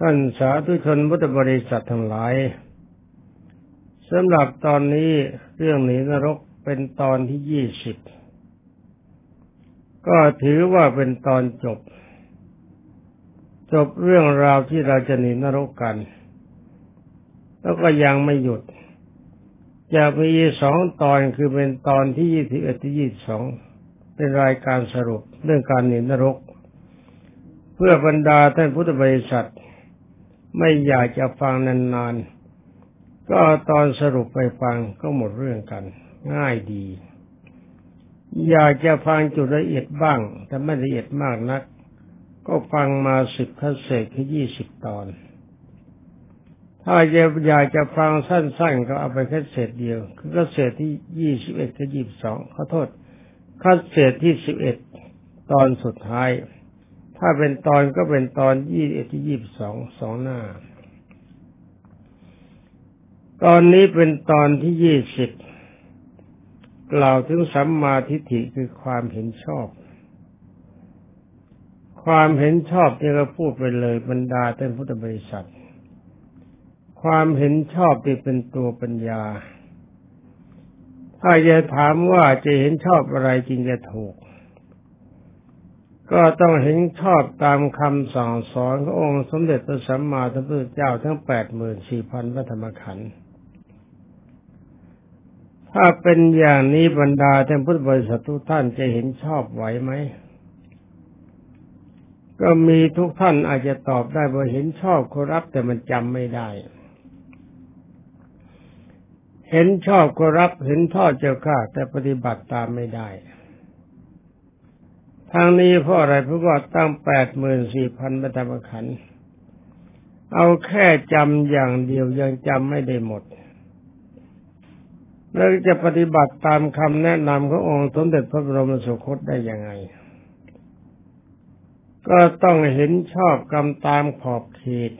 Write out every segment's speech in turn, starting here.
ท่านสาธุชนพุทธบริษัททั้งหลายสำหรับตอนนี้เรื่องหนีนรกเป็นตอนที่ยี่สิบก็ถือว่าเป็นตอนจบ จบเรื่องราวที่เราจะหนีนรกกัน แล้วก็ยังไม่หยุด จะมีสองตอนคือเป็นตอนที่ยี่สิบเอ็ดที่ยี่สิบสองเป็นรายการสรุปเรื่องการหนีนรก เพื่อบรรดาท่านพุทธบริษัท ไม่อยากจะฟังนานๆ ก็ตอนสรุปไปฟังก็หมดเรื่องกัน ง่ายดี อยากจะฟังจุดละเอียดบ้าง แต่ไม่ละเอียดมากนัก ก็ฟังมาสิบคัสเศษคือยี่สิบตอน ถ้าอยากจะฟังสั้นๆ ก็เอาไปแค่เศษเดียว คือคัสเศษที่ยี่สิบเอ็ดกับยี่สิบสองขอโทษคัดเศษที่สิบเอ็ดตอนสุดท้าย ถ้าเป็นตอนก็เป็นตอนยี่เอ็ดที่ยี่สิบสองสองหน้า ตอนนี้เป็นตอนที่ยี่สิบกล่าวถึงสัมมาทิฏฐิคือความเห็นชอบ ความเห็นชอบที่เราพูดไปเลยบรรดาท่านพุทธบริษัท ความเห็นชอบที่เป็นตัวปัญญา ถ้าจะถามว่าจะเห็นชอบอะไรจริงจะถูก ก็ต้องเห็นชอบตามคำสั่งสอนขององค์สมเด็จพระสัมมาสัมพุทธเจ้าทั้งแปดหมื่นสี่พันพระธรรมขันธ์ถ้าเป็นอย่างนี้บรรดาท่านพุทธบริษัททุกท่านจะเห็นชอบไหวไหม ก็มีทุกท่านอาจจะตอบได้ว่าเห็นชอบครับแต่มันจำไม่ได้ เห็นชอบก็รับเห็นทอดเจ้าข้าแต่ปฏิบัติตามไม่ได้ ทางนี้เพราะอะไรเพราะว่าตั้งแปดหมื่นสี่พันบรรทมขันเอาแค่จำอย่างเดียวยังจำไม่ได้หมด แล้วจะปฏิบัติตามคำแนะนำขององค์สมเด็จพระบรมสุคตได้ยังไง ก็ต้องเห็นชอบกรรมตามขอบเขต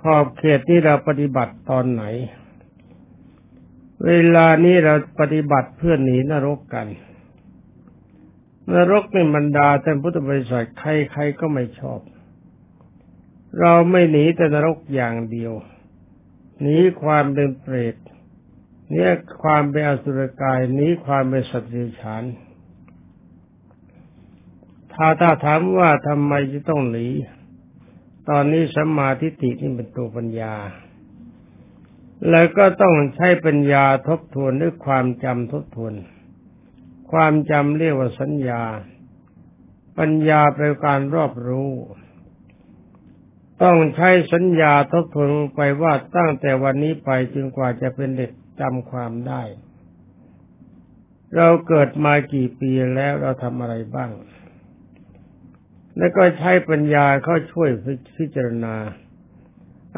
ขอบเขตที่เราปฏิบัติตอนไหน เวลานี้เราปฏิบัติเพื่อหนีนรกกัน นรกเป็นบรรดาท่านพุทธบริษัทใครๆก็ไม่ชอบ เราไม่หนีแต่นรกอย่างเดียว หนีความเป็นเปรตหนีความเป็นอสุรกายหนีความเป็นสัตว์เดรัจฉานถ้าถ้าถามว่าทำไมจะต้องหนีตอนนี้สัมมาทิฏฐินี่เป็นตัวปัญญา แล้วก็ต้องใช้ปัญญาทบทวนด้วยความจำทบทวน ความจำเรียกว่าสัญญา ปัญญาเป็นการรอบรู้ ต้องใช้สัญญาทบทวนไปว่าตั้งแต่วันนี้ไปจนกว่าจะเป็นเด็กจำความได้ เราเกิดมากี่ปีแล้วเราทำอะไรบ้าง แล้วก็ใช้ปัญญาเข้าช่วยพิจารณา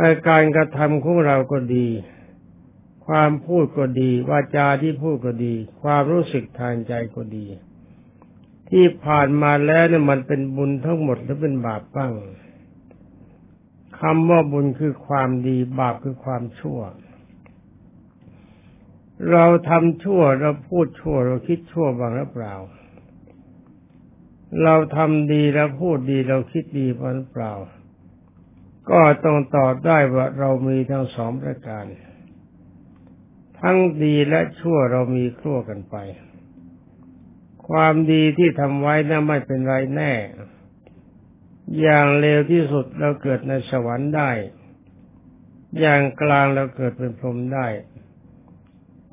อาการกระทำของเราก็ดี ความพูดก็ดีวาจาที่พูดก็ดี ความรู้สึกทางใจก็ดี ที่ผ่านมาแล้วเนี่ยมันเป็นบุญทั้งหมดหรือเป็นบาปบ้างคำว่าบุญคือความดีบาปคือความชั่ว เราทำชั่วเราพูดชั่ว เราคิดชั่วบ้างหรือเปล่า เราทำดีเราพูดดีเราคิดดีบ้างหรือเปล่า ก็ต้องตอบได้ว่าเรามีทั้งสองประการ ทั้งดีและชั่วเรามีครั่วกันไป ความดีที่ทำไว้นั้นไม่เป็นไรแน่ อย่างเลวที่สุดเราเกิดในสวรรค์ได้ อย่างกลางเราเกิดเป็นพรหมได้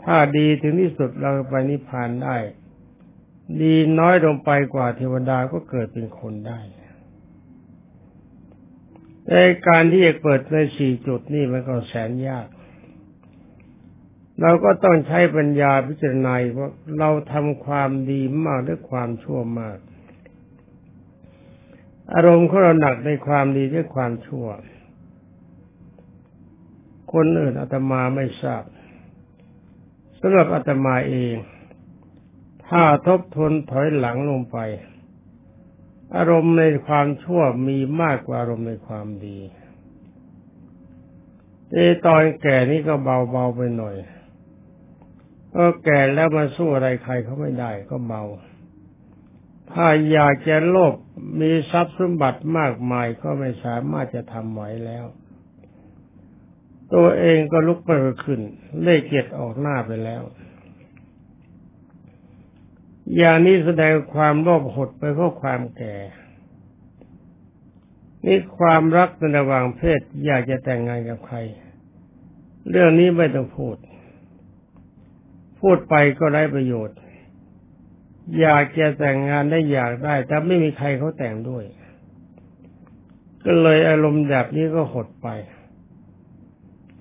ถ้าดีถึงที่สุดเราไปนิพพานได้ ดีน้อยลงไปกว่าเทวดาก็เกิดเป็นคนได้แต่การที่จะเปิดในสี่จุดนี่มันก็แสนยาก เราก็ต้องใช้ปัญญาพิจารณาว่าเราทำความดีมากหรือความชั่วมาก อารมณ์ของเราหนักในความดีหรือความชั่ว คนอื่นอาตมาไม่ทราบสำหรับอาตมาเอง ถ้าทบทวนถอยหลังลงไป อารมณ์ในความชั่วมีมากกว่าอารมณ์ในความดีเอตอนแก่นี่ก็เบาๆไปหน่อย ก็แก่แล้วมาสู้อะไรใครเขาไม่ได้ก็เบาถ้าอยากจะโลภมีทรัพย์สมบัติมากมายก็ไม่สามารถจะทำไหวแล้ว ตัวเองก็ลุกไม่ขึ้น เล่เกียจออกหน้าไปแล้ว อย่างนี้แสดงความโลภหดไปเพราะความแก่ นี่ความรักในระหว่างเพศอยากจะแต่งงานกับใคร เรื่องนี้ไม่ต้องพูด พูดไปก็ไร้ประโยชน์ อยากจะแต่งงานได้อยากได้ แต่ไม่มีใครเขาแต่งด้วย ก็เลยอารมณ์แบบนี้ก็หดไป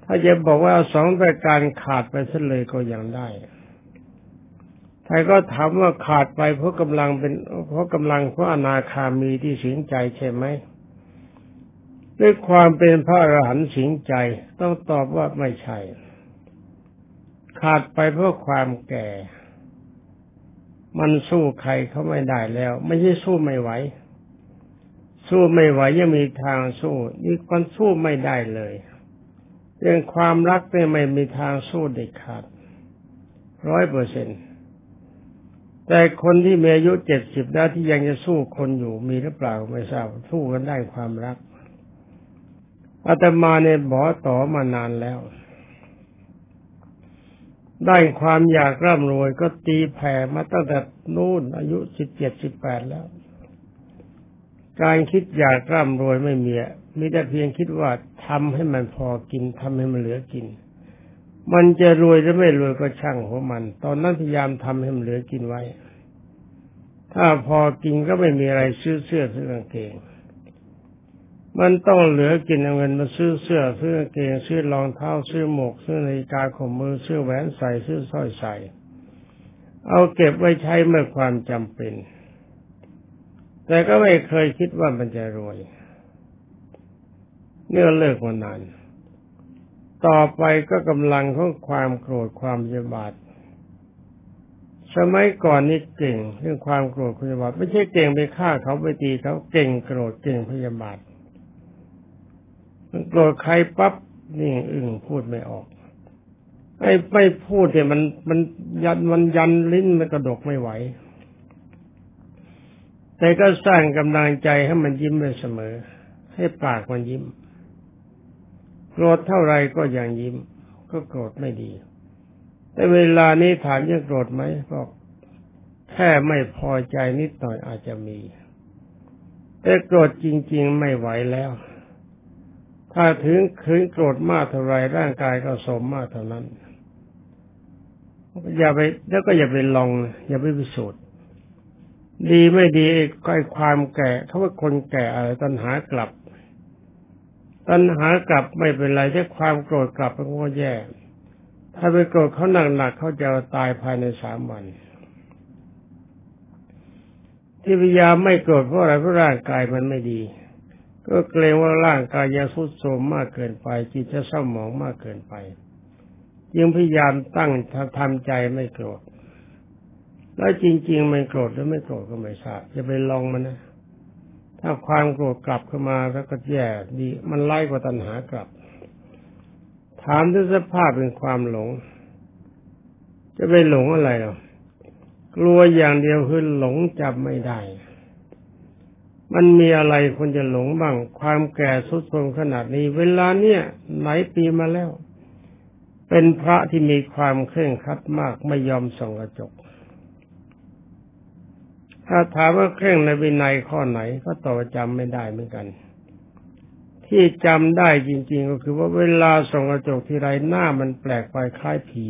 ถ้าจะบอกว่าสองประการขาดไปซะเลยก็ยังได้ใครก็ถามว่าขาดไปเพราะกำลังเป็นเพราะกำลังเพราะอนาคามีที่สิงใจใช่ไหมด้วยความเป็นพระอรหันต์สิงใจต้องตอบว่าไม่ใช่ ขาดไปเพราะความแก่ มันสู้ใครเขาไม่ได้แล้ว ไม่ใช่สู้ไม่ไหว สู้ไม่ไหวยังมีทางสู้ นี่คนสู้ไม่ได้เลยเรื่องความรักเนี่ยไม่มีทางสู้เด็ดขาดร้อยเปอร์เซ็นต์แต่คนที่มีอายุเจ็ดสิบแล้วที่ยังจะสู้คนอยู่มีหรือเปล่าไม่ทราบสู้กันได้ความรักอาตมาเนี่ยบอต่อมานานแล้ว ได้ความอยากร่ำรวยก็ตีแผ่มาตั้งแต่นู่นอายุสิบเจ็ดสิบแปดแล้ว การคิดอยากร่ำรวยไม่มีมีแต่เพียงคิดว่าทำให้มันพอกินทำให้มันเหลือกิน มันจะรวยหรือไม่รวยก็ช่างหัวมัน ตอนนั้นพยายามทำให้มันเหลือกินไว้ ถ้าพอกินก็ไม่มีอะไรซื้อเสื้อซื้อกางเกง มันต้องเหลือกินเอาเงินมาซื้อเสื้อซื้อกางเกงซื้อรองเท้าซื้อหมวกซื้อนาฬิกาขมมือซื้อแหวนใส่ซื้อสร้อยใส่ เอาเก็บไว้ใช้เมื่อความจำเป็น แต่ก็ไม่เคยคิดว่ามันจะรวยเนื่อเลิกมานาน ต่อไปก็กำลังของความโกรธความยบาทสมัยก่อนนี่เก่งเรื่องความโกรธพยาบาทไม่ใช่เก่งไปฆ่าเขาไปตีเขาเก่งโกรธเก่งพยาบาท มันโกรธใครปั๊บนี่อึ้งพูดไม่ออกไอ้ไม่พูดเนี่ยมันมันยันมันยันลิ้นมันกระดกไม่ไหว แต่ก็สร้างกำลังใจให้มันยิ้มไปเสมอ ให้ปากมันยิ้มโกรธเท่าไรก็ยังยิ้ม ก็โกรธไม่ดี แต่เวลานี้ถามยังโกรธไหมบอกแค่ไม่พอใจนิดหน่อยอาจจะมีแต่โกรธจริง ๆ ไม่ไหวแล้ว ถ้าถึงคืนโกรธมากเท่าไรร่างกายก็สมมากเท่านั้น อย่าไปแล้วก็อย่าไปลองอย่าไปพิสูจน์ดีไม่ดีก็ไอ้ความแก่เขาว่าคนแก่อะไรตัณหากลับ ตัณหากลับไม่เป็นไรถ้าความโกรธกลับมันก็แย่ ถ้าไปโกรธเขาหนักๆเขาจะตายภายในสามวัน ที่พยายามไม่โกรธเพราะอะไรเพราะร่างกายมันไม่ดี ก็เกรงว่าร่างกายจะทุดโทรมมากเกินไปจิตจะเศร้าหมองมากเกินไปยึงพยายามตั้งทำใจไม่โกรธแล้วจริงๆไม่โกรธหรือไม่โกรธก็ไม่ทราบจะไปลองมันนะถ้าความโกรธกลับเข้ามาแล้วก็แย่ดี มันไล่กว่าตัณหากลับ ถามถึงสภาพเป็นความหลง จะไปหลงอะไรหรอกลัวอย่างเดียวคือหลงจำไม่ได้ มันมีอะไรคนจะหลงบ้าง ความแก่สุดโทรมขนาดนี้ เวลาเนี่ยหลายปีมาแล้ว เป็นพระที่มีความเคร่งครัดมากไม่ยอมส่องกระจก ถ้าถามว่าเคร่งในวินัยข้อไหนก็ตอบจำไม่ได้เหมือนกัน ที่จำได้จริง ๆ ก็คือว่าเวลาส่องกระจกทีไรหน้ามันแปลกไปคล้ายผี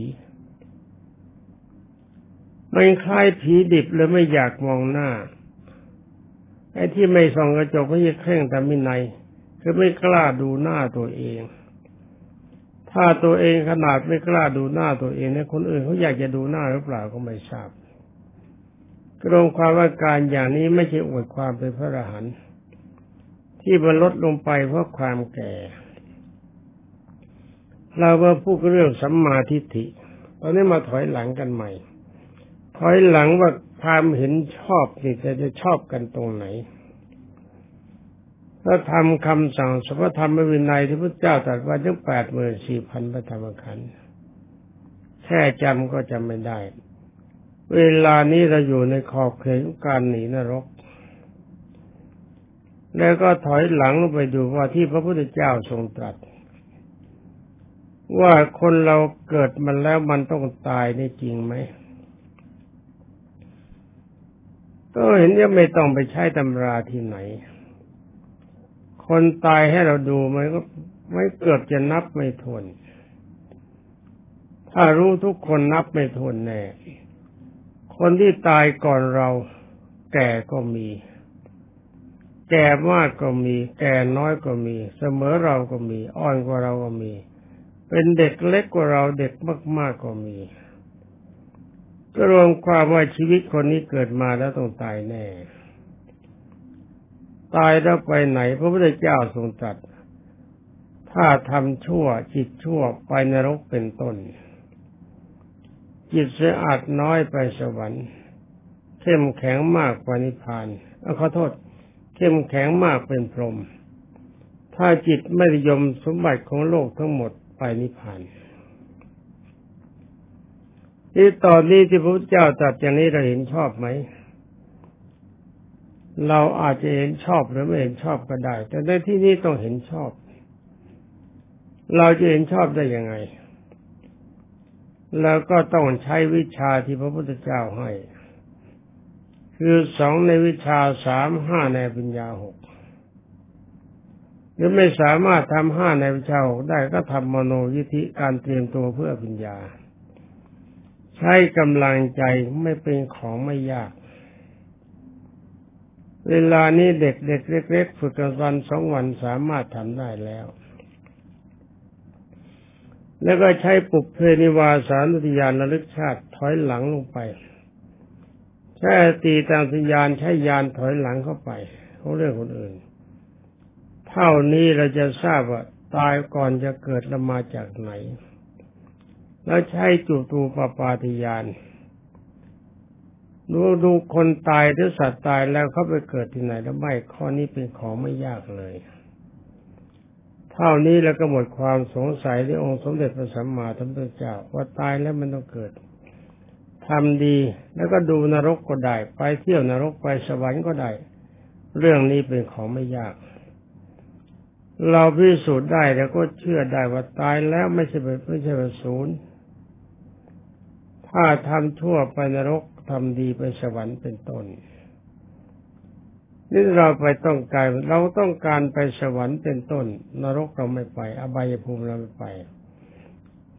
มันคล้ายผีดิบเลยไม่อยากมองหน้า ไอ้ที่ไม่ส่องกระจกไม่ใช่เคร่งแต่มินัยคือไม่กล้าดูหน้าตัวเอง ถ้าตัวเองขนาดไม่กล้าดูหน้าตัวเองเนี่ยคนอื่นเขาอยากจะดูหน้าหรือเปล่าก็ไม่ทราบกรงความว่าการอย่างนี้ไม่ใช่อวดความเป็นพระอรหันต์ที่มันลดลงไปเพราะความแก่ เรามาพูดเรื่องสัมมาทิฏฐิ ตอนนี้มาถอยหลังกันใหม่ ถอยหลังว่าความเห็นชอบนี่จะจะชอบกันตรงไหนถ้าทำคำสั่งสพธรรมวินัยที่พระเจ้าตรัสว่าทั้งแปดหมื่นสี่พันพระธรรมขันธ์แค่จำก็จำไม่ได้ เวลานี้เราอยู่ในขอบเขตของการหนีนรก แล้วก็ถอยหลังลงไปดูว่าที่พระพุทธเจ้าทรงตรัส ว่าคนเราเกิดมันแล้วมันต้องตายนี่จริงไหม ก็เห็นว่าไม่ต้องไปใช้ตำราที่ไหน คนตายให้เราดูมันก็ไม่เกือบจะนับไม่ทน ถ้ารู้ทุกคนนับไม่ทนแน่ คนที่ตายก่อนเรา แก่ก็มี แก่มากก็มี แก่น้อยก็มี เสมอเราก็มี อ่อนกว่าเราก็มี เป็นเด็กเล็กกว่าเราเด็กมากๆก็มี ก็รวมความว่าชีวิตคนนี้เกิดมาแล้วต้องตายแน่ ตายแล้วไปไหน พระพุทธเจ้าทรงตรัสถ้าทำชั่วจิตชั่วไปนรกเป็นต้น จิตสะอาดน้อยไปสวรรค์ เข้มแข็งมากกว่านิพพานขอโทษ เข้มแข็งมากเป็นพรหมถ้าจิตไม่ยมสมบัติของโลกทั้งหมดไปนิพพาน ที่ตอนนี้ที่พระพุทธเจ้าตรัสอย่างนี้เราเห็นชอบไหม เราอาจจะเห็นชอบหรือไม่เห็นชอบก็ได้ แต่ในที่นี้ต้องเห็นชอบ เราจะเห็นชอบได้ยังไง แล้วก็ต้องใช้วิชาที่พระพุทธเจ้าให้ คือสองในวิชาสามห้าในปัญญาหกหรือไม่สามารถทำห้าในวิชาหกได้ก็ทำมโนยิธิการเตรียมตัวเพื่อปัญญา ใช้กำลังใจไม่เป็นของไม่ยาก เวลานี้เด็กเด็กเล็กๆฝึกกันวันสองวันสามารถทำได้แล้ว แล้วก็ใช้ปุบเพนิวาสานุติยานระลึกชาติถอยหลังลงไปใช้ตีตามสัญญาณใช้ยานถอยหลังเข้าไปเขาเรื่องคนอื่น เท่านี้เราจะทราบว่าตายก่อนจะเกิดละมาจากไหน แล้วใช้จูตูปปาติยานดูดูคนตายหรือสัตว์ตายแล้วเขาไปเกิดที่ไหนแล้วไม่ข้อนี้เป็นของไม่ยากเลย เท่านี้แล้วก็หมดความสงสัยในองค์สมเด็จพระสัมมาสัมพุทธเจ้าว่าตายแล้วมันต้องเกิดทำดีแล้วก็ดูนรกก็ได้ ไปเที่ยวนรกไปสวรรค์ก็ได้ เรื่องนี้เป็นของไม่ยาก เราพิสูจน์ได้แล้วก็เชื่อได้ว่าตายแล้วไม่ใช่เป็นไม่ใช่เป็นศูนย์ ถ้าทำชั่วไปนรกทำดีไปสวรรค์เป็นต้นนี่เราไปต้องการเราต้องการไปสวรรค์เป็นต้น นรกเราไม่ไป อบายภูมิเราไม่ไป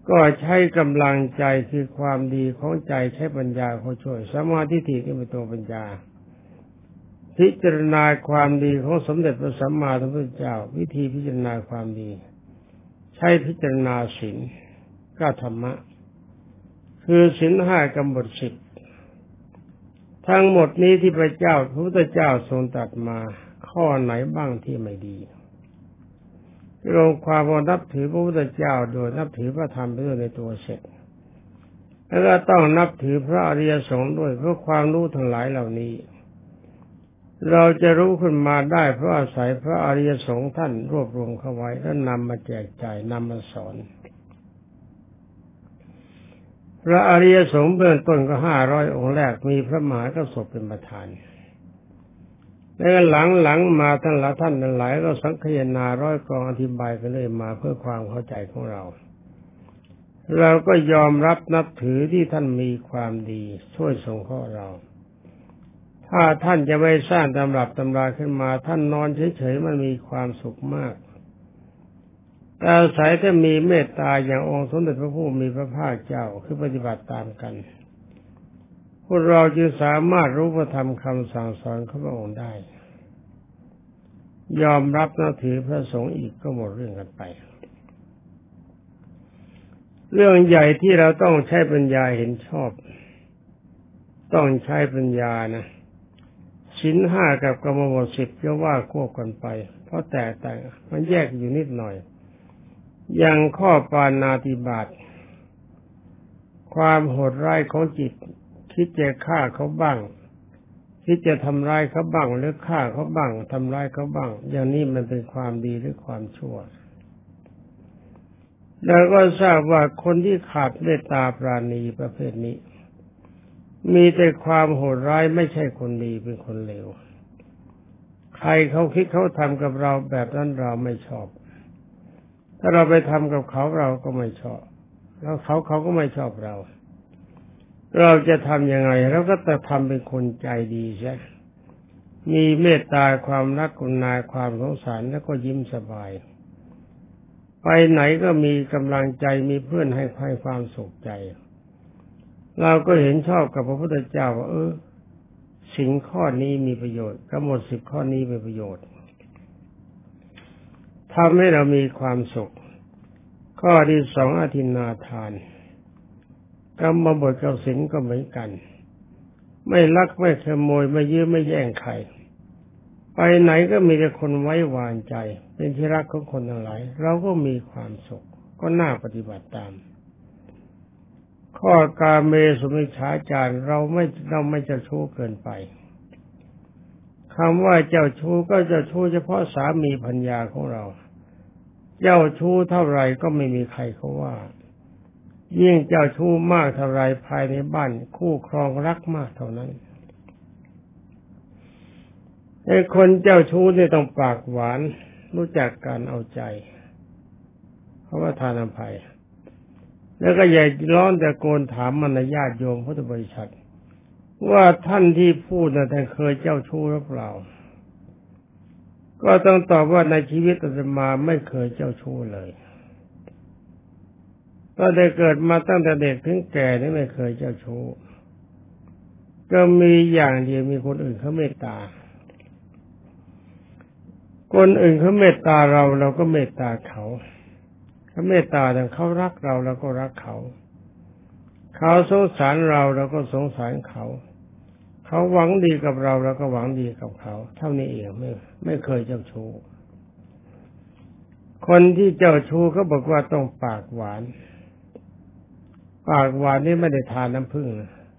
ก็ใช้กำลังใจคือความดีของใจใช้ปัญญาเขาช่วย สมาธิที่เป็นตัวปัญญา พิจารณาความดีของสมเด็จพระสัมมาสัมพุทธเจ้า วิธีพิจารณาความดี ใช้พิจารณาศีลก็ธรรมะ คือศีลห้ากำหนดสิบทั้งหมดนี้ที่พระเจ้าพระพุทธเจ้าทรงตัดมา ข้อไหนบ้างที่ไม่ดีลงความว่านับถือพระพุทธเจ้าโดยนับถือพระธรรมไปด้วยในตัวเสร็จแล้วก็ต้องนับถือพระอริยสงฆ์ด้วยเพื่อความรู้ทั้งหลายเหล่านี้ เราจะรู้ขึ้นมาได้เพราะอาศัยพระอริยสงฆ์ท่านรวบรวมเข้าไว้แล้วนำมาแจกจ่ายนำมาสอน พระอริยสงฆ์เบื้องต้นก็ห้าร้อยองค์แรกมีพระมหากระสบเป็นประธานแล้วหลังหลังมาท่านละท่านนั้นหลายก็สังเยนาร้อยกองอธิบายกันเลยมาเพื่อความเข้าใจของเรา เราก็ยอมรับนับถือที่ท่านมีความดี ช่วยส่งข้อเรา ถ้าท่านจะไม่สร้างตำรับตำราขึ้นมา ท่านนอนเฉยๆมันมีความสุขมาก อาศัยถ้ามีเมตตาอย่างองค์สมเด็จพระผู้มีพระภาคเจ้าคือปฏิบัติตามกัน พวกเราจึงสามารถรู้พระธรรมคำสั่งสอนของพระองค์ได้ ยอมรับนับถือพระสงฆ์อีกก็หมดเรื่องกันไป เรื่องใหญ่ที่เราต้องใช้ปัญญาเห็นชอบ ต้องใช้ปัญญานะชิ้นห้ากับกรรมบทสิบจะว่าควบกันไป เพราะแต่แต่งมันแยกอยู่นิดหน่อย อย่างข้อปานาติบาตความโหดร้ายของจิต คิดจะฆ่าเขาบ้าง คิดจะทำร้ายเขาบ้างหรือฆ่าเขาบ้างทำร้ายเขาบ้าง อย่างนี้มันเป็นความดีหรือความชั่ว แล้วก็ทราบว่าคนที่ขาดเมตตาปราณีประเภทนี้ มีแต่ความโหดร้ายไม่ใช่คนดีเป็นคนเลวใครเขาคิดเขาทำกับเราแบบนั้นเราไม่ชอบ ถ้าเราไปทำกับเขาเราก็ไม่ชอบ แล้วเขาเขาก็ไม่ชอบเรา เราจะทำยังไงเราก็จะทำเป็นคนใจดีใช่มีเมตตาความรักกุณาความสงสารแล้วก็ยิ้มสบาย ไปไหนก็มีกำลังใจมีเพื่อนให้ให้ความสุขใจ เราก็เห็นชอบกับพระพุทธเจ้าว่าเออสิ่งข้อนี้มีประโยชน์ทั้งหมดสิบข้อนี้มีประโยชน์ ทำให้เรามีความสุข ข้อที่สองอธินาทาน กรรมบทกับสินก็เหมือนกัน ไม่ลักไม่ขโมยไม่ยื้อไม่แย่งใคร ไปไหนก็มีแต่คนไว้วางใจ เป็นที่รักของคนทั้งหลายเราก็มีความสุข ก็น่าปฏิบัติตาม ข้อการเมสุมิชาจารเราไม่เราไม่จะชู้เกินไป คำว่าเจ้าชู้ก็เจ้าชู้เฉพาะสามีพัญญาของเรา เจ้าชู้เท่าไรก็ไม่มีใครเขาว่า ยิ่งเจ้าชู้มากเท่าไรภายในบ้าน คู่ครองรักมากเท่านั้นไอ้คนเจ้าชู้เนี่ยต้องปากหวาน รู้จักการเอาใจ เพราะว่าทานอภัย แล้วก็อย่าร้อนแต่โกนถามมรรญาติโยมพุทธบริษัท ว่าท่านที่พูดนะท่านเคยเจ้าชู้หรือเปล่า ก็ต้องตอบว่าในชีวิตอาตมาไม่เคยเจ้าชู้เลยก็ได้เกิดมาตั้งแต่เด็กถึงแก่นี่ไม่เคยเจ้าชู้ก็มีอย่างเดียวมีคนอื่นเขาเมตตา คนอื่นเขาเมตตาเราเราก็เมตตาเขาเขาเมตตาแต่เขารักเราเราก็รักเขา เขาสงสารเราเราก็สงสารเขา เขาหวังดีกับเราเราก็หวังดีกับเขา เท่านี้เองไม่ไม่เคยเจ้าชู้คนที่เจ้าชู้เขาบอกว่าต้องปากหวาน ปากหวานนี่ไม่ได้ทานน้ำผึ้ง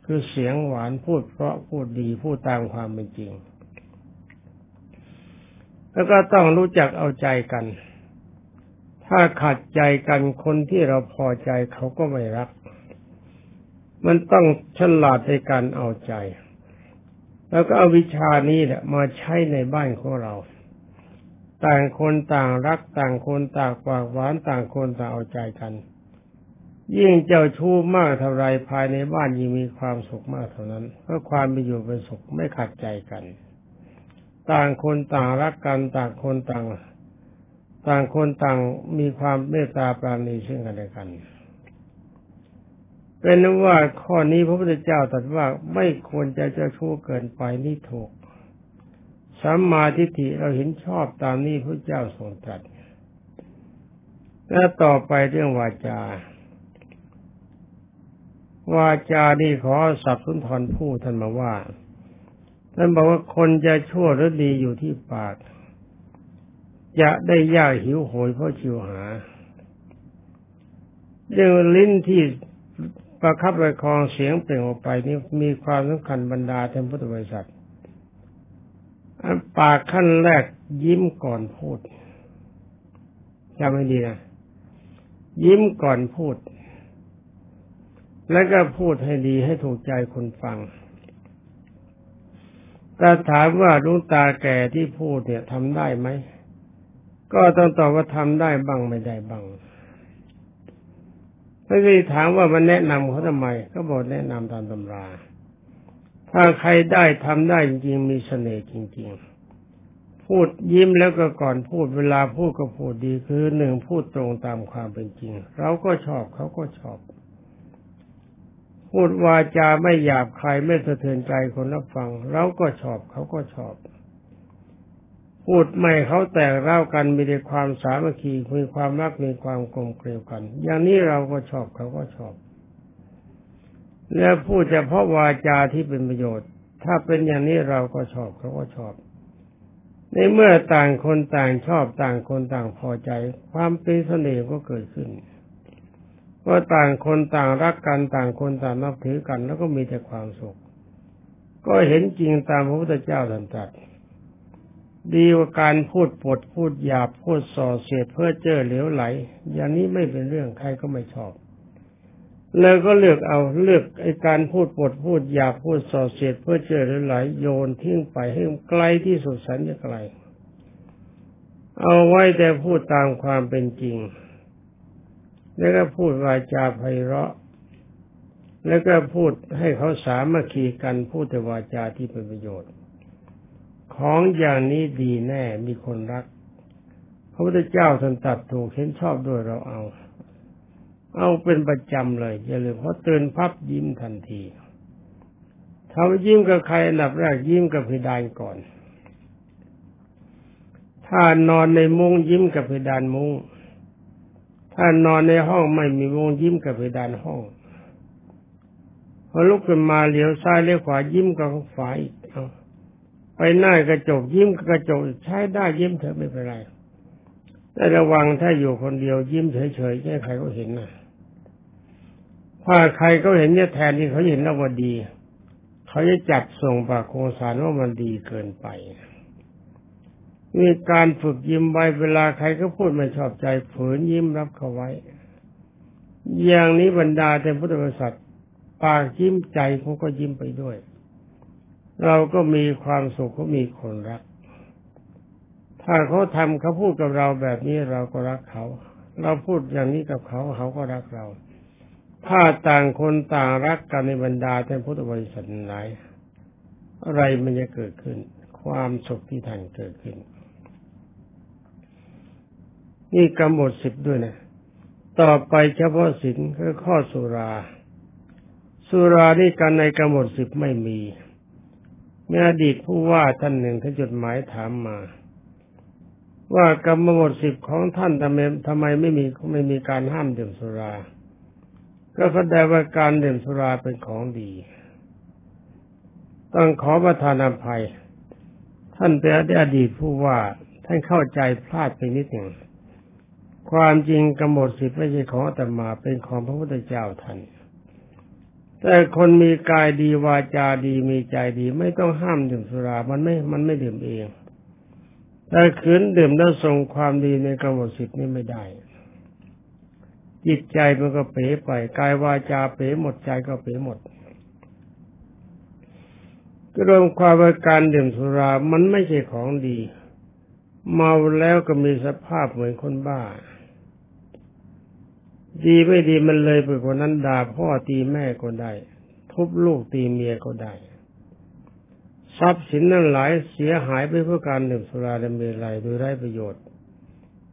คือเสียงหวานพูดเพราะพูดดีพูดตามความเป็นจริง แล้วก็ต้องรู้จักเอาใจกัน ถ้าขัดใจกันคนที่เราพอใจเขาก็ไม่รัก มันต้องฉลาดในการเอาใจ แล้วก็เอาวิชานี้แหละมาใช้ในบ้านของเรา ต่างคนต่างรักต่างคนต่างปากหวานต่างคนต่างเอาใจกัน ยิ่งเจ้าชู้มากเท่าไรภายในบ้านยิ่งมีความสุขมากเท่านั้นเพราะความมีอยู่เป็นสุขไม่ขัดใจกัน ต่างคนต่างรักกันต่างคนต่าง ต่างคนต่างมีความเมตตาปราณีซึ่งกันและกัน เป็นว่าข้อนี้พระพุทธเจ้าตรัสว่าไม่ควรจะเจ้าชู้เกินไปนี่ถูกสัมมาทิฏฐิเราเห็นชอบตามนี้พระเจ้าทรงตรัสและต่อไปเรื่องวาจา วาจานี่ขอสับสุนทรผู้ท่านมาว่าท่านบอกว่าคนจะชั่วหรือดีอยู่ที่ปาก จะได้ยากหิวโหยเพราะชิวหาเรื่องลิ้นที่ ประคับประคองเสียงเปล่งออกไปนี่มีความสำคัญบรรดาท่านพุทธบริษัทปากขั้นแรกยิ้มก่อนพูดจำให้ดีนะยิ้มก่อนพูด แล้วก็พูดให้ดีให้ถูกใจคนฟังแต่ถามว่าลุงตาแก่ที่พูดเนี่ยทำได้ไหม ก็ต้องตอบว่าทำได้บ้างไม่ได้บ้าง ถ้าที่ถามว่ามันแนะนำเขาทำไมก็บอกแนะนำตามตำรา ถ้าใครได้ทำได้จริงๆมีเสน่ห์จริง ๆ พูดยิ้มแล้วก็ก่อนพูดเวลาพูดก็พูดดีคือหนึ่งพูดตรงตามความเป็นจริง เราก็ชอบเขาก็ชอบ พูดวาจาไม่หยาบคายไม่สะเทือนใจคนรับฟัง เราก็ชอบเขาก็ชอบ พูดไม่เขาแตกเล่ากันมีแต่ความสามัคคีมีความรักมีความกลมเกลียวกัน อย่างนี้เราก็ชอบเขาก็ชอบ แล้วพูดเฉพาะวาจาที่เป็นประโยชน์ ถ้าเป็นอย่างนี้เราก็ชอบเขาก็ชอบ ในเมื่อต่างคนต่างชอบต่างคนต่างพอใจ ความเป็นเสน่ห์ก็เกิดขึ้นว่าต่างคนต่างรักกันต่างคนต่างนับถือกัน แล้วก็มีแต่ความสุข ก็เห็นจริงตามพระพุทธเจ้าตรัส ดีกว่าการพูดปดพูดหยาบพูดส่อเสียดเพื่อเจอเหลวไหล อย่างนี้ไม่เป็นเรื่องใครก็ไม่ชอบแล้วก็เลือกเอาเลือกไอ้การพูดปดพูดอยากพูดส่อเสียดเพื่อเจอหลายโยนทิ้งไปให้ไกลที่สุดสันจะไกล เอาไว้แต่พูดตามความเป็นจริง แล้วก็พูดวาจาไพเราะ แล้วก็พูดให้เขาสามัคคีกันพูดแต่วาจาที่เป็นประโยชน์ ของอย่างนี้ดีแน่มีคนรัก พระพุทธเจ้าท่านตัดถูกเห็นชอบด้วยเราเอา เอาเป็นประจำเลยอย่าลืมเพราะตื่นพับยิ้มทันทีเขายิ้มกับใครอันดับแรกยิ้มกับเพดานก่อน ถ้านอนในมุ้งยิ้มกับเพดานมุ้ง ถ้านอนในห้องไม่มีมุ้งยิ้มกับเพดานห้อง พอลุกขึ้นมาเหลียวซ้ายเลี้ยวขวายิ้มกับฝ่าอีกเอา ไปหน้ากระจกยิ้มกระจกใช้ได้ยิ้มเถอะไม่เป็นไรแต่ระวังถ้าอยู่คนเดียวยิ้มเฉยๆแค่ใครก็เห็นนะถ้าใครเขาเห็นเนี่ยแทนที่เขาเห็นแล้วว่าดี เขาจะจับส่งปากโคงสารว่ามันดีเกินไปมีการฝึกยิ้มไว้เวลาใครก็พูดไม่ชอบใจฝืนยิ้มรับเขาไว้ อย่างนี้บรรดาแต่พุทธบริษัทปากยิ้มใจเขาก็ยิ้มไปด้วย เราก็มีความสุขเขามีคนรัก ถ้าเขาทำเขาพูดกับเราแบบนี้เราก็รักเขา เราพูดอย่างนี้กับเขาเขาก็รักเรา ถ้าต่างคนต่างรักกันในบรรดาท่านพุทธบริษัทไหนอะไรมันจะเกิดขึ้น ความสุขที่ท่านเกิดขึ้น นี่กำหนดสิบด้วยนะต่อไปเฉพาะสินคือข้อสุรา สุรานี่การในกำหนดสิบไม่มี มีอดีตผู้ว่าท่านหนึ่งท่านจดหมายถามมา ว่ากำหนดสิบของท่านทำไมทำไมไม่มีไม่มีการห้ามดื่มสุรา ก็แสดงว่าการดื่มสุราเป็นของดี ต้องขอประทานอภัย ท่านเป็นอดีตผู้ว่าท่านเข้าใจพลาดไปนิดหนึ่งความจริงกำหนดสิทธิ์ไม่ใช่ของอาตมาเป็นของพระพุทธเจ้าท่าน แต่คนมีกายดีวาจาดีมีใจดี ไม่ต้องห้ามดื่มสุรา มันไม่ มันไม่ดื่มเอง แต่ขืนดื่มแล้วส่งความดีในกำหนดสิทธิ์นี่ไม่ได้ จิตใจมันก็เป๋ไปกายวาจาเป๋หมดใจก็เป๋หมดก็รวมความว่าการดื่มสุรา มันไม่ใช่ของดี เมาแล้วก็มีสภาพเหมือนคนบ้า ดีไม่ดีมันเลยไปกว่านั้นด่าพ่อตีแม่ก็ได้ ทุบลูกตีเมียก็ได้ ทรัพย์สินนั้นหลายเสียหายไปเพราะการดื่มสุราและเมลัยโดยไร้ประโยชน์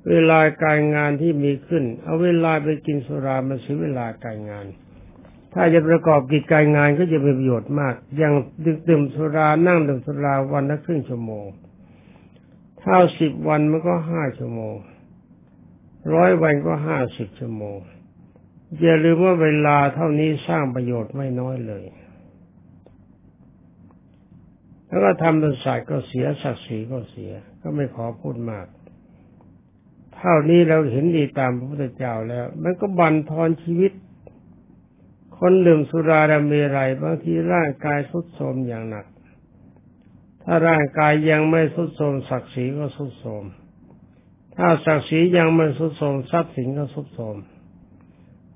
เวลาการงานที่มีขึ้น เอาเวลาไปกินสุรามันเสียเวลาการงาน ถ้าจะประกอบกิจการงานก็จะเป็นประโยชน์มาก อย่างดื่มสุรานั่งดื่มสุราวันละครึ่งชั่วโมงถ้าสิบวันมันก็ห้าชั่วโมง ร้อยวันก็ห้าสิบชั่วโมง อย่าลืมว่าเวลาเท่านี้สร้างประโยชน์ไม่น้อยเลย แล้วก็ทำเป็นสายก็เสียศักดิ์ศรีก็เสีย ก็ไม่ขอพูดมาก เท่านี้เราเห็นดีตามพระพุทธเจ้าแล้ว มันก็บั่นทอนชีวิต คนดื่มสุราดมรัยบางทีร่างกายสุดโทมอย่างหนัก ถ้าร่างกายยังไม่สุดโทมศักดิ์ศรีก็สุดโทม ถ้าศักดิ์ศรียังไม่สุดโทมทรัพย์สินก็สุดโทม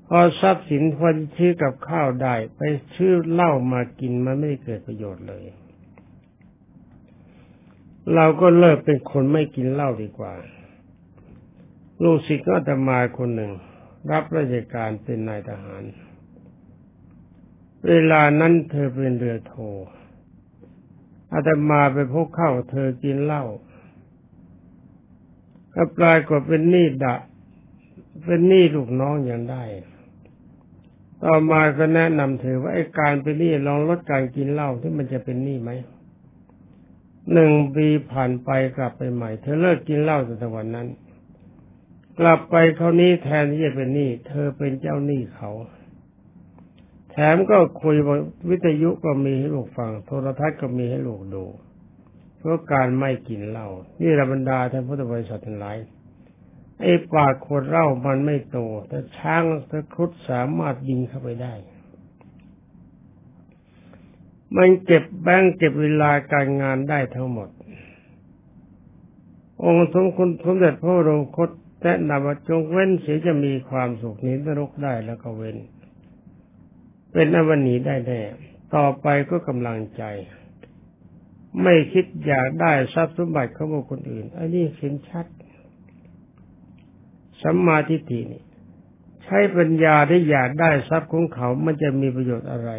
พอทรัพย์สินพอชื่อกับข้าวได้ไปชื่อเหล้ามากินมันไม่ได้เกิดประโยชน์เลย เราก็เลิกเป็นคนไม่กินเหล้าดีกว่า ลูกศิษย์ก็จะมาคนหนึ่ง รับราชการเป็นนายทหาร เวลานั้นเธอเป็นเรือโทอาตมาไปพบเข้าเธอกินเหล้า ก็ปลายกว่าเป็นหนี้ดะ เป็นหนี้ลูกน้องอย่างได้ ต่อมาก็แนะนำเธอว่าไอ้การเป็นหนี้ลองลดการกินเหล้าที่มันจะเป็นหนี้ไหมหนึ่งปีผ่านไปกลับไปใหม่ เธอเลิกกินเหล้าตั้งวันนั้น กลับไปเขานี้แทนที่จะเป็นหนี้เธอเป็นเจ้าหนี้เขา แถมก็คุยวิทยุก็มีให้ลูกฟัง โทรทัศน์ก็มีให้ลูกดู เพราะการไม่กินเหล้านี่ระบรรดาท่านพุทธบริษัททั้งหลายไอ้ปากขวดเหล้ามันไม่โต แต่ช้างตะครุดสามารถยิงเข้าไปได้ มันเก็บแบงเก็บเวลาการงานได้ทั้งหมด องค์สมคุณสมเด็จพระโรคตแนะนำว่าจงเว้นเสียจะมีความสุขนี้นรกได้แล้วก็เว้น เป็นอวันนีได้แน่ต่อไปก็กำลังใจ ไม่คิดอยากได้ทรัพย์สมบัติของบุคคลอื่น อันนี้เห็นชัดสัมมาทิฏฐินี่ใช้ปัญญาได้อยากได้ทรัพย์ของเขามันจะมีประโยชน์อะไร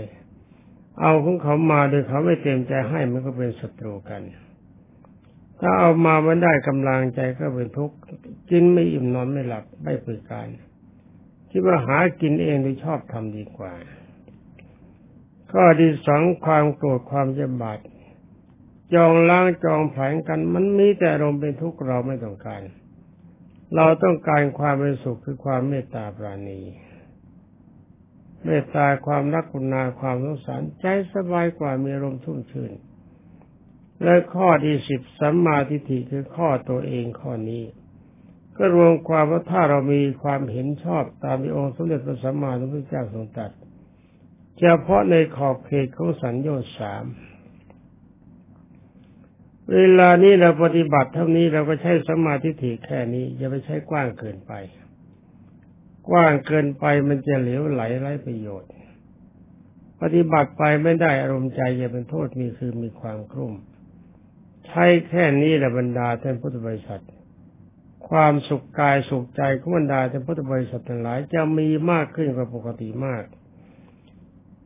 เอาของเขามาโดยเขาไม่เต็มใจให้มันก็เป็นศัตรูกัน ถ้าเอามามันได้กำลังใจก็เป็นทุกข์กินไม่อิ่มนอนไม่หลับไม่เปิดการคิดว่าหากินเองโดยชอบทำดีกว่า ข้อที่สองความโกรธความจำบาด จองล้างจองแผงกัน มันมีแต่อารมณ์เป็นทุกข์เราไม่ต้องการ เราต้องการความเป็นสุขคือความเมตตาปราณีเมตตาความรักคุณาความสงสารใจสบายกว่ามีอารมณ์ชุ่มชื่น และข้อที่สิบสัมมาทิฏฐิคือข้อตัวเองข้อนี้ ก็รวมความว่าถ้าเรามีความเห็นชอบตามที่องค์สมเด็จพระสัมมาสัมพุทธเจ้าทรงตรัสเฉพาะในขอบเขตของสัญญาสาม เวลานี้เราปฏิบัติเท่านี้เราก็ใช้สมาธิถิแค่นี้ อย่าไปใช้กว้างเกินไป กว้างเกินไปมันจะเหลวไหลไร้ประโยชน์ ปฏิบัติไปไม่ได้อารมณ์ใจจะเป็นโทษมีคือมีความกลุ่ม ใช้แค่นี้แหละบรรดาท่านพุทธบริษัท ความสุขกายสุขใจของบรรดาท่านพุทธบริษัททั้งหลายจะมีมากขึ้นกว่าปกติมาก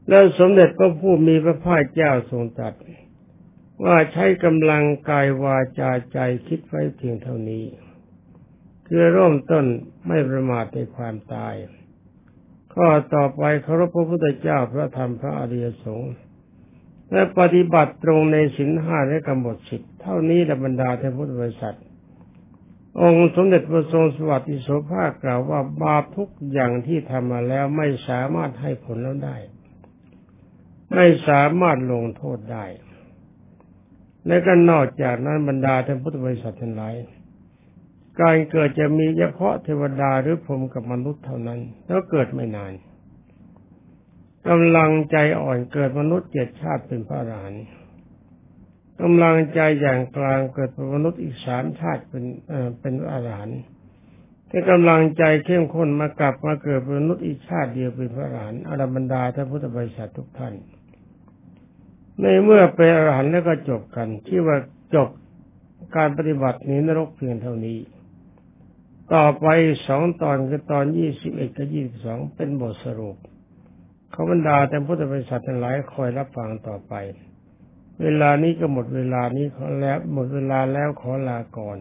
แล้วสมเด็จพระผู้มีพระภาคเจ้าทรงตรัส ว่าใช้กำลังกายวาจาใจคิดไว้เพียงเท่านี้ คือเริ่มต้นไม่ประมาทในความตาย ข้อต่อไปเคารพพระพุทธเจ้าพระธรรมพระอริยสงฆ์และปฏิบัติตรงในสินห้าและกำหนดสิทธิเท่านี้ละบรรดาเทพุทธบริษัท องค์สมเด็จพระทรงสวัสดิโสภาคกล่าวว่าบาปทุกอย่างที่ทำมาแล้วไม่สามารถให้ผลแล้วได้ ไม่สามารถลงโทษได้ และก็นอกจากนั้นบรรดาท่านพุทธบริษัททั้งหลาย การเกิดจะมีเฉพาะเทวดาหรือพรหมกับมนุษย์เท่านั้น แล้วเกิดไม่นานกำลังใจอ่อนเกิดมนุษย์เจ็ดชาติเป็นพระอรหันต์กำลังใจอย่างกลางเกิดเป็นมนุษย์อีกสามชาติเป็นเป็นอรหันต์แต่กำลังใจเข้มข้นมากลับมาเกิดเป็นมนุษย์อีกชาติเดียวเป็นพระอรหันต์อรบรรดาท่านพุทธบริษัททุกท่าน ในเมื่อเป็นอรหันต์แล้วก็จบกัน ที่ว่าจบการปฏิบัตินี้นรกเพียงเท่านี้ ต่อไปสองตอนคือตอนยี่สิบเอ็ดกับยี่สิบสองเป็นบทสรุปเขาบรรดาแต่พุทธบริษัททั้งหลายคอยรับฟังต่อไป เวลานี้ก็หมดเวลานี้ขอแล้วหมดเวลาแล้วขอลาก่อน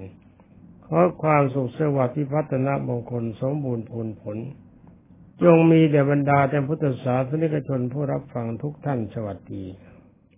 ขอความสุขสวัสดิ์พิพัฒนามงคลสมบูรณ์ผลผล จงมีแด่บรรดาแต่พุทธศาสนิกชนผู้รับฟังทุกท่านสวัสดี